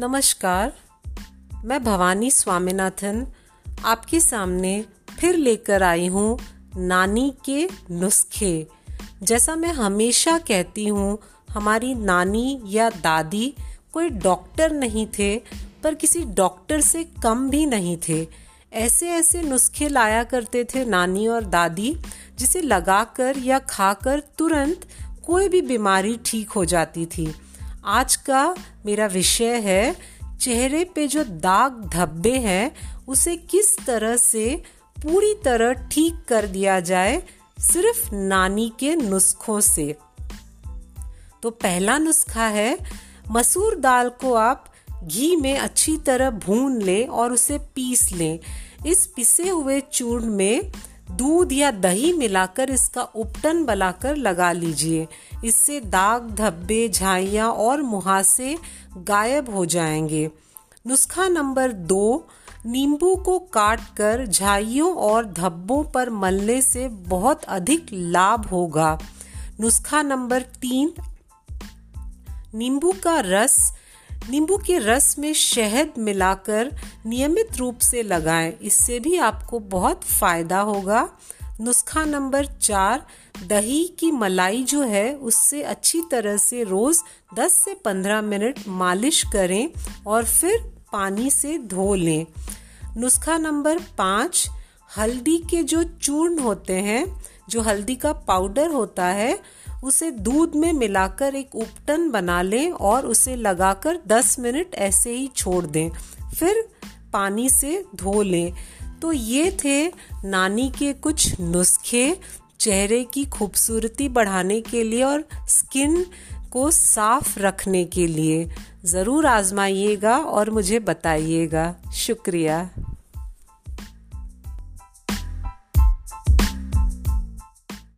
नमस्कार। मैं भवानी स्वामीनाथन आपके सामने फिर लेकर आई हूँ नानी के नुस्खे। जैसा मैं हमेशा कहती हूँ, हमारी नानी या दादी कोई डॉक्टर नहीं थे, पर किसी डॉक्टर से कम भी नहीं थे। ऐसे ऐसे नुस्खे लाया करते थे नानी और दादी, जिसे लगाकर या खाकर तुरंत कोई भी बीमारी ठीक हो जाती थी। आज का मेरा विषय है, चेहरे पे जो दाग धब्बे हैं, उसे किस तरह से पूरी तरह ठीक कर दिया जाए सिर्फ़ नानी के नुस्खों से? तो पहला नुस्खा है, मसूर दाल को आप घी में अच्छी तरह भून लें और उसे पीस लें। इस पिसे हुए चूर्ण में दूध या दही मिलाकर इसका उपटन बनाकर लगा लीजिए। इससे दाग, धब्बे, झाइयाँ और मुहासे गायब हो जाएँगे। नुस्खा नंबर दो, नींबू को काट कर झाइयों और धब्बों पर मलने से बहुत अधिक लाभ होगा। नुस्खा नंबर तीन, नींबू का रस नींबू के रस में शहद मिलाकर नियमित रूप से लगाएँ। इससे भी आपको बहुत फ़ायदा होगा। नुस्खा नंबर चार, दही की मलाई जो है, उससे अच्छी तरह से रोज 10 से 15 मिनट मालिश करें और फिर पानी से धो लें। नुस्खा नंबर पाँच, हल्दी के जो चूर्ण होते हैं, जो हल्दी का पाउडर होता है उसे दूध में मिलाकर एक उपटन बना लें और उसे लगाकर 10 मिनट ऐसे ही छोड़ दें। फिर पानी से धो लें। तो ये थे नानी के कुछ नुस्खे, चेहरे की खूबसूरती बढ़ाने के लिए और स्किन को साफ़ रखने के लिए। ज़रूर आजमाइएगा और मुझे बताइएगा। शुक्रिया।